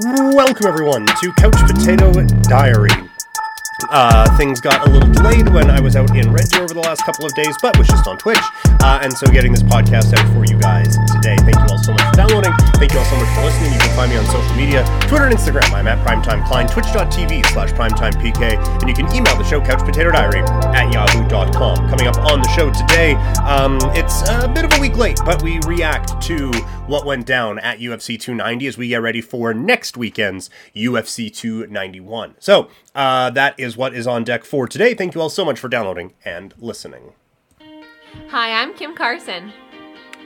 Welcome, everyone, to Couch Potato Diary. Uh, things got a little delayed when I was out in Red Deer over the last couple of days, but was just on Twitch. Uh, and so getting this podcast out for you guys today. Thank you so much for downloading. Thank you all so much for listening. You can find me on social media, Twitter and Instagram. I'm at PrimetimeKlein, twitch.tv slash PrimetimePK, and you can email the show couchpotatodiary at yahoo.com. Coming up on the show today, um, it's a bit of a week late, but we react to what went down at UFC 290 as we get ready for next weekend's UFC 291. So, uh, that is what is on deck for today. Thank you all so much for downloading and listening. Hi, I'm Kim Carson,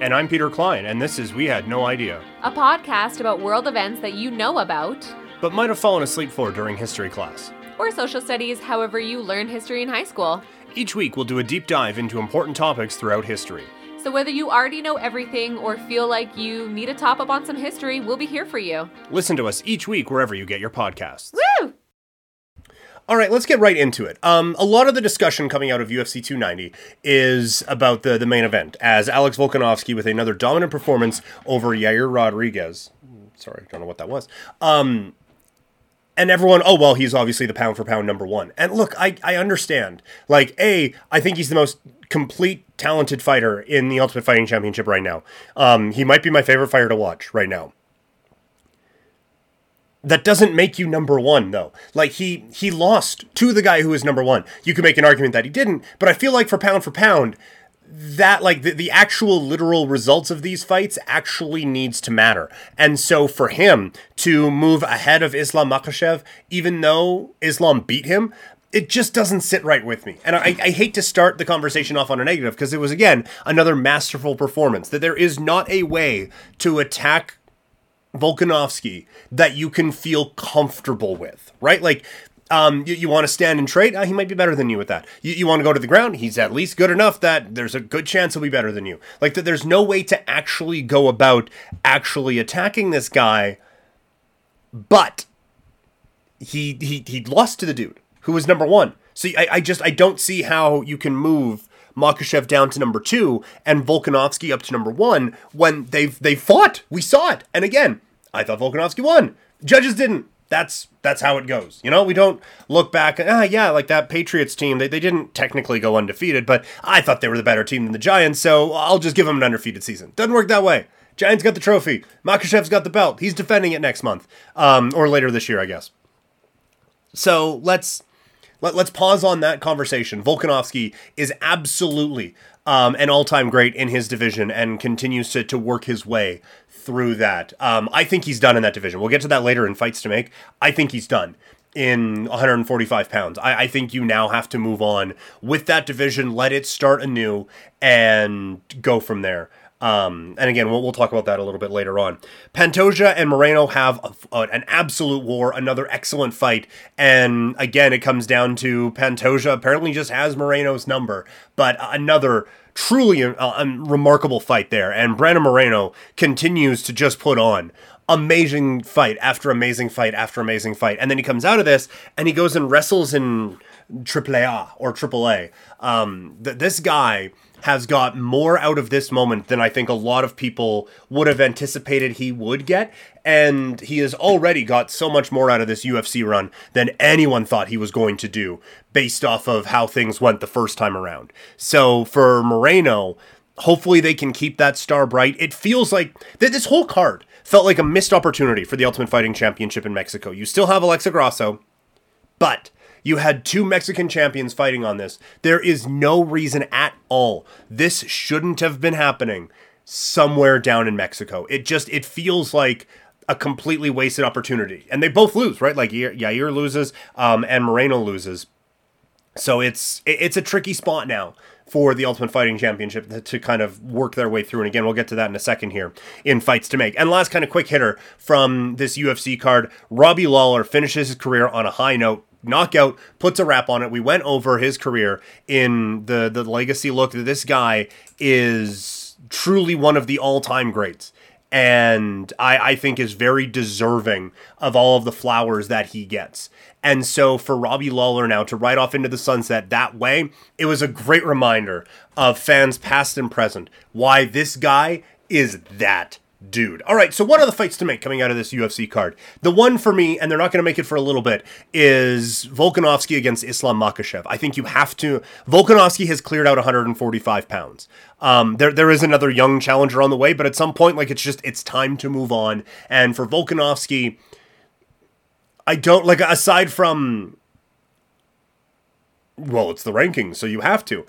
And I'm Peter Klein, and this is We Had No Idea, a podcast about world events that you know about, but might have fallen asleep for during history class. or social studies, however you learned history in high school. Each week, we'll do a deep dive into important topics throughout history. So whether you already know everything or feel like you need a top up on some history, we'll be here for you. Listen to us each week wherever you get your podcasts. Woo! All right, let's get right into it. Um, a lot of the discussion coming out of UFC 290 is about the, the main event, as Alex Volkanovski with another dominant performance over Yair Rodriguez. Sorry, I don't know what that was. Um, and everyone, oh well, he's obviously the pound for pound number one. And look, I I understand. Like, a, I think he's the most complete, talented fighter in the Ultimate Fighting Championship right now. Um, he might be my favorite fighter to watch right now that doesn't make you number one though like he he lost to the guy who is number one you could make an argument that he didn't but i feel like for pound for pound that like the, the actual literal results of these fights actually needs to matter and so for him to move ahead of islam makhachev even though islam beat him it just doesn't sit right with me. And I, I hate to start the conversation off on a negative because it was, again, another masterful performance. That there is not a way to attack Volkanovski that you can feel comfortable with, right? Like, um, you, you want to stand and trade? Uh, he might be better than you with that. You, you want to go to the ground? He's at least good enough that there's a good chance he'll be better than you. Like, that there's no way to actually go about actually attacking this guy, but he he he lost to the dude who was number one. So I, I just I don't see how you can move Makhachev down to number two and Volkanovski up to number one when they've they fought. We saw it. And again, I thought Volkanovski won. Judges didn't. That's that's how it goes. You know, we don't look back ah yeah, like that Patriots team, they, they didn't technically go undefeated, but I thought they were the better team than the Giants, so I'll just give them an undefeated season. Doesn't work that way. Giants got the trophy. Makhachev's got the belt. He's defending it next month. Um, or later this year, I guess. So let's let, let's pause on that conversation. Volkanovski is absolutely um, an all-time great in his division and continues to, to work his way through that. Um, I think he's done in that division. We'll get to that later in fights to make. I think he's done in 145 pounds. I, I think you now have to move on with that division, let it start anew, and go from there. Um, and again, we'll, we'll talk about that a little bit later on. Pantoja and Moreno have a, a, an absolute war, another excellent fight. And again, it comes down to Pantoja apparently just has Moreno's number, but another truly a, a remarkable fight there. And Brandon Moreno continues to just put on amazing fight after amazing fight after amazing fight. And then he comes out of this and he goes and wrestles in AAA or AAA. Um, th- this guy has got more out of this moment than I think a lot of people would have anticipated he would get. And he has already got so much more out of this UFC run than anyone thought he was going to do based off of how things went the first time around. So for Moreno, hopefully they can keep that star bright. It feels like th- this whole card felt like a missed opportunity for the Ultimate Fighting Championship in Mexico. You still have Alexa Grasso, but you had two Mexican champions fighting on this. There is no reason at all. This shouldn't have been happening somewhere down in Mexico. It just it feels like a completely wasted opportunity. And they both lose, right? Like Yair loses um, and Moreno loses. So it's it's a tricky spot now for the Ultimate Fighting Championship to, kind of work their way through. And again, we'll get to that in a second here in fights to make. And last kind of quick hitter from this UFC card Robbie Lawler finishes his career on a high note knockout puts a wrap on it we went over his career in the the legacy look that this guy is truly one of the all-time greats and I, I think is very deserving of all of the flowers that he gets. And so for Robbie Lawler now to ride off into the sunset that way, it was a great reminder of fans past and present why this guy is that dude. All right, so what are the fights to make coming out of this UFC card? The one for me, and they're not going to make it for a little bit, is Volkanovski against Islam Makhachev. I think you have to. Volkanovski has cleared out 145 pounds. Um, there, there is another young challenger on the way, but at some point, like it's just it's time to move on. And for Volkanovski, I don't like aside from. Well, it's the rankings, so you have to.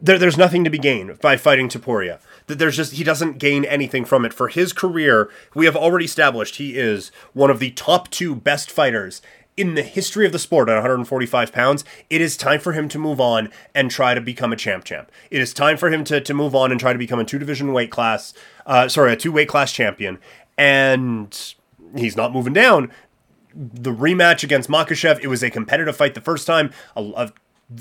There, there's nothing to be gained by fighting Topuria that there's just he doesn't gain anything from it. For his career, we have already established he is one of the top two best fighters in the history of the sport at 145 pounds, it is time for him to move on and try to become a champ champ. It is time for him to, to move on and try to become a two division weight class, uh, sorry, a two weight class champion. And he's not moving down. The rematch against Makhachev, it was a competitive fight the first time. A, a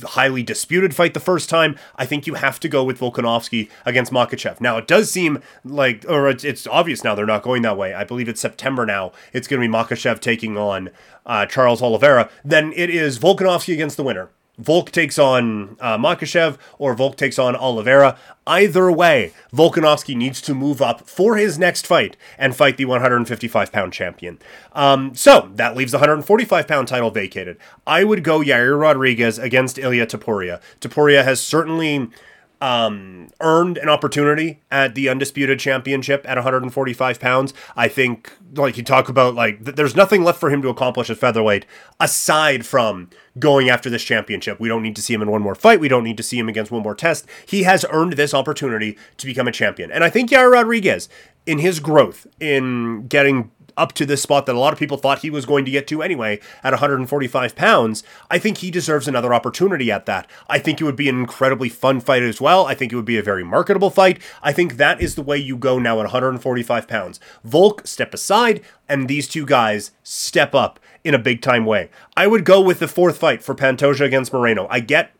highly disputed fight the first time, I think you have to go with Volkanovski against Makhachev. Now, it does seem like, or it's, it's obvious now they're not going that way. I believe it's September now. It's going to be Makhachev taking on uh, Charles Oliveira. Then it is Volkanovski against the winner. Volk takes on uh, or Volk takes on Oliveira. Either way, Volkanovski needs to move up for his next fight and fight the 155 pound champion. Um, so that leaves the 145 pound title vacated. I would go Yair Rodriguez against Ilya Topuria. Topuria has certainly um, earned an opportunity at the undisputed championship at 145 pounds. I think, like you talk about, like th- there's nothing left for him to accomplish at featherweight aside from going after this championship. We don't need to see him in one more fight. We don't need to see him against one more test. He has earned this opportunity to become a champion, and I think Yair Rodriguez, in his growth in getting up to this spot that a lot of people thought he was going to get to anyway at 145 pounds, I think he deserves another opportunity at that. I think it would be an incredibly fun fight as well. I think it would be a very marketable fight. I think that is the way you go now at 145 pounds. Volk step aside, and these two guys step up in a big time way. I would go with the fourth fight for Pantoja against Moreno. I get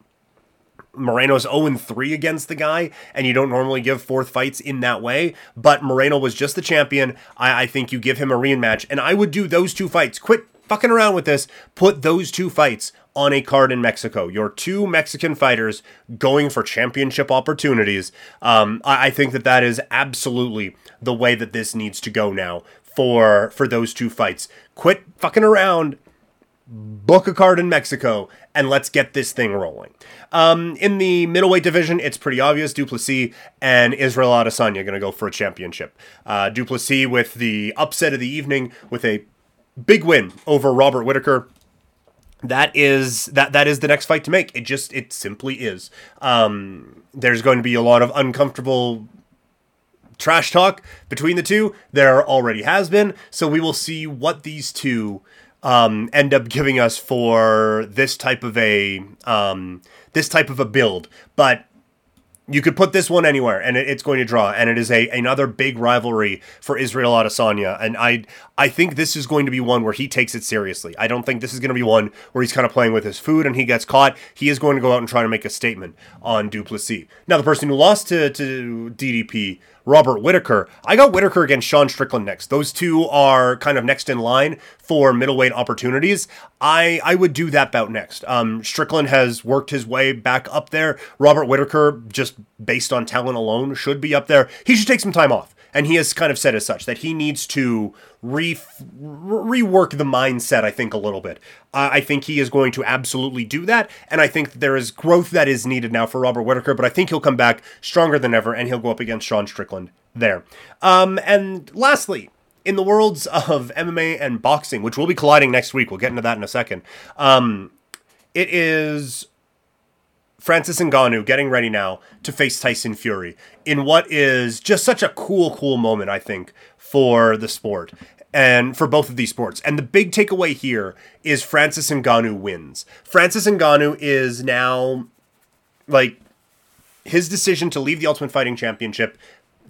Moreno's 0 3 against the guy, and you don't normally give fourth fights in that way. But Moreno was just the champion. I, I think you give him a rematch, and I would do those two fights. Quit fucking around with this. Put those two fights on a card in Mexico. Your two Mexican fighters going for championship opportunities. Um, I, I think that that is absolutely the way that this needs to go now for for those two fights. Quit fucking around book a card in Mexico, and let's get this thing rolling. Um, in the middleweight division, it's pretty obvious. Du Plessis and Israel Adesanya going to go for a championship. Uh, Du Plessis with the upset of the evening with a big win over Robert Whitaker. That is that that is the next fight to make. It just it simply is. Um, there's going to be a lot of uncomfortable trash talk between the two. There already has been. So we will see what these two um, end up giving us for this type of a um, this type of a build. But you could put this one anywhere and it's going to draw and it is a another big rivalry for Israel Adesanya and I I think this is going to be one where he takes it seriously. I don't think this is going to be one where he's kind of playing with his food and he gets caught. He is going to go out and try to make a statement on Du Plessis. Now the person who lost to to DDP Robert Whitaker. I got Whitaker against Sean Strickland next. Those two are kind of next in line for middleweight opportunities. I I would do that bout next. Um, Strickland has worked his way back up there. Robert Whitaker, just based on talent alone, should be up there. He should take some time off and he has kind of said as such that he needs to re- rework the mindset. I think a little bit. Uh, I think he is going to absolutely do that, and I think there is growth that is needed now for Robert Whitaker. But I think he'll come back stronger than ever, and he'll go up against Sean Strickland there. Um, and lastly, in the worlds of MMA and boxing, which will be colliding next week, we'll get into that in a second. Um, it is Francis Ngannou getting ready now to face Tyson Fury in what is just such a cool, cool moment, I think, for the sport and for both of these sports. And the big takeaway here is Francis Ngannou wins. Francis Ngannou is now like his decision to leave the Ultimate Fighting Championship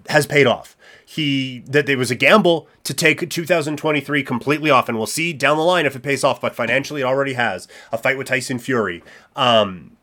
has paid off. He that there was a gamble to take 2023 completely off, and we'll see down the line if it pays off. But financially, it already has a fight with Tyson Fury. Um,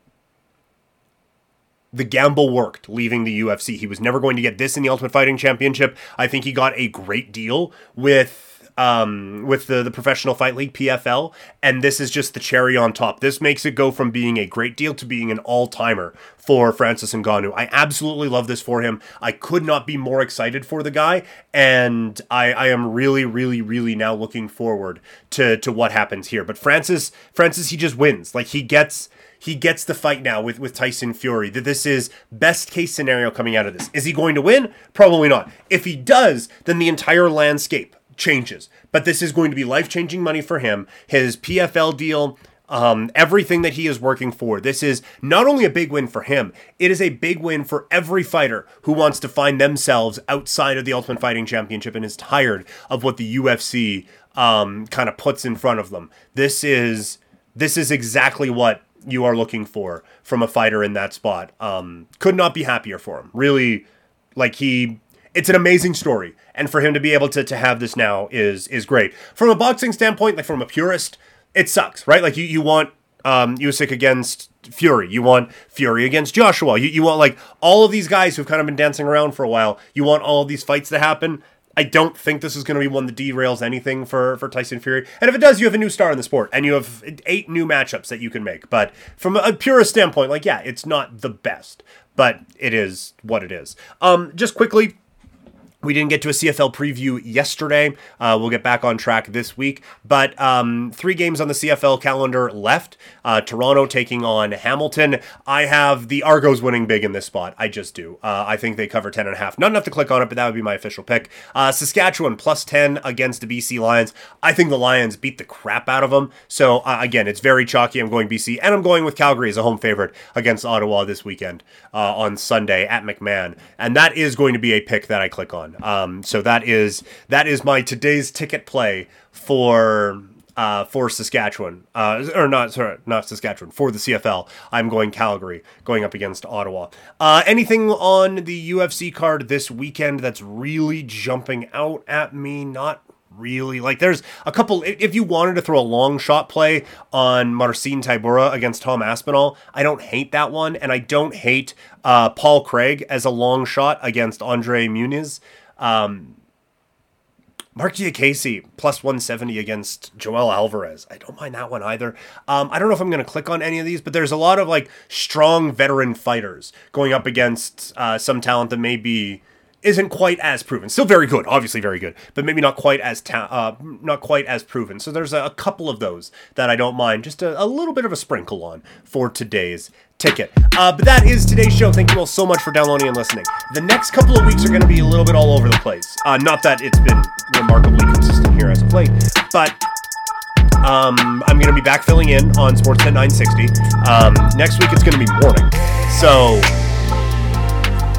the gamble worked leaving the UFC. He was never going to get this in the Ultimate Fighting Championship. I think he got a great deal with um, with the the Professional Fight League PFL, and this is just the cherry on top. This makes it go from being a great deal to being an all timer for Francis Ngannou. I absolutely love this for him. I could not be more excited for the guy, and I, I am really, really, really now looking forward to to what happens here. But Francis, Francis, he just wins. Like he gets he gets the fight now with, with Tyson Fury. That this is best case scenario coming out of this. Is he going to win? Probably not. If he does, then the entire landscape changes. But this is going to be life changing money for him. His PFL deal. Um, everything that he is working for. This is not only a big win for him, it is a big win for every fighter who wants to find themselves outside of the Ultimate Fighting Championship and is tired of what the UFC um, kind of puts in front of them. This is this is exactly what you are looking for from a fighter in that spot. Um, could not be happier for him. Really, like he, it's an amazing story, and for him to be able to to have this now is is great. From a boxing standpoint, like from a purist, it sucks, right? Like you you want um, Usyk against Fury. You want Fury against Joshua. You, you want like all of these guys who've kind of been dancing around for a while. You want all of these fights to happen. I don't think this is going to be one that derails anything for, for Tyson Fury. And if it does, you have a new star in the sport and you have eight new matchups that you can make. But from a purist standpoint, like, yeah, it's not the best, but it is what it is. Um, just quickly, we didn't get to a CFL preview yesterday. Uh, we'll get back on track this week. But um, three games on the CFL calendar left. Uh, Toronto taking on Hamilton. I have the Argos winning big in this spot. I just do. Uh, I think they cover 10.5. Not enough to click on it, but that would be my official pick. Uh, Saskatchewan plus 10 against the BC Lions. I think the Lions beat the crap out of them. So uh, again, it's very chalky. I'm going BC. And I'm going with Calgary as a home favorite against Ottawa this weekend uh, on Sunday at McMahon. And that is going to be a pick that I click on. Um, so that is that is my today's ticket play for uh, for Saskatchewan, uh, or not sorry, not Saskatchewan for the CFL. I'm going Calgary, going up against Ottawa. Uh, anything on the UFC card this weekend that's really jumping out at me? Not really. Like there's a couple. If you wanted to throw a long shot play on Marcin Tybura against Tom Aspinall, I don't hate that one, and I don't hate uh, Paul Craig as a long shot against Andre Muniz. Um, Marc Diakiese plus 170 against Joel Alvarez. I don't mind that one either. Um, I don't know if I'm going to click on any of these, but there's a lot of like strong veteran fighters going up against uh, some talent that maybe isn't quite as proven. Still very good, obviously very good, but maybe not quite as ta- uh, not quite as proven. So there's a, a, couple of those that I don't mind. Just a, a, little bit of a sprinkle on for today's ticket. Uh, but that is today's show. Thank you all so much for downloading and listening. The next couple of weeks are going to be a little bit all over the place. Uh, not that it's been remarkably consistent here as of late, but um, I'm going to be back filling in on Sportsnet 960. Um, next week it's going to be morning, so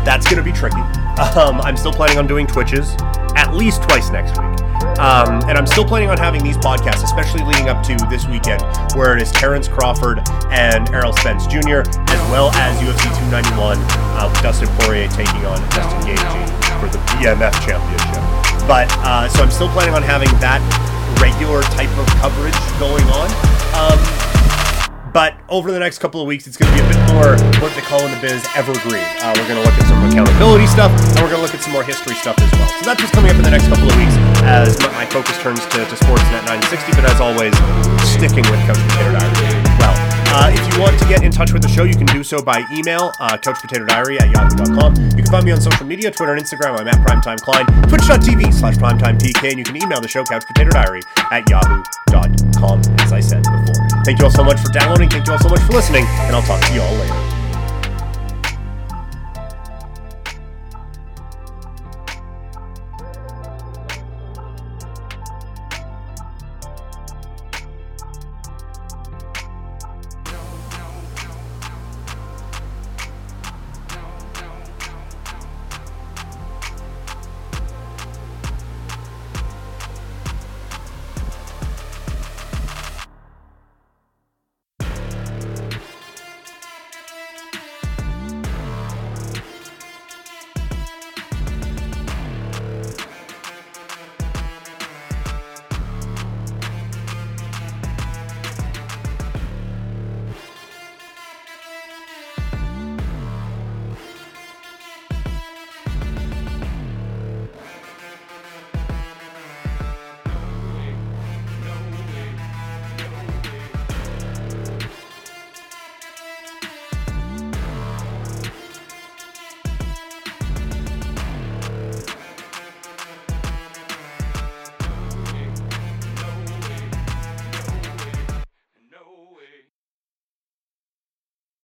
that's going to be tricky. Um, I'm still planning on doing Twitches at least twice next week. Um, and I'm still planning on having these podcasts, especially leading up to this weekend, where it is Terrence Crawford and Errol Spence Jr., as well as UFC 291 uh, with Dustin Poirier taking on Justin Gaethje for the BMF Championship. But uh, so I'm still planning on having that regular type of coverage going on. Um, but over the next couple of weeks, it's going to be a bit more what they call in the biz evergreen. Uh, we're going to look at some accountability stuff, and we're going to look at some more history stuff as well. So that's what's coming up in the next couple of weeks as my focus turns to, to Sportsnet 960. But as always, sticking with Couch Potato Diary well. Uh, if you want to get in touch with the show, you can do so by email, uh, couchpotatodiary at yahoo.com. You can find me on social media, Twitter and Instagram. I'm at Primetime Klein, twitch.tv slash primetimepk, and you can email the show, couchpotatodiary at yahoo.com, as I said before. Thank you all so much for downloading. Thank you all so much for listening, and I'll talk to you all later.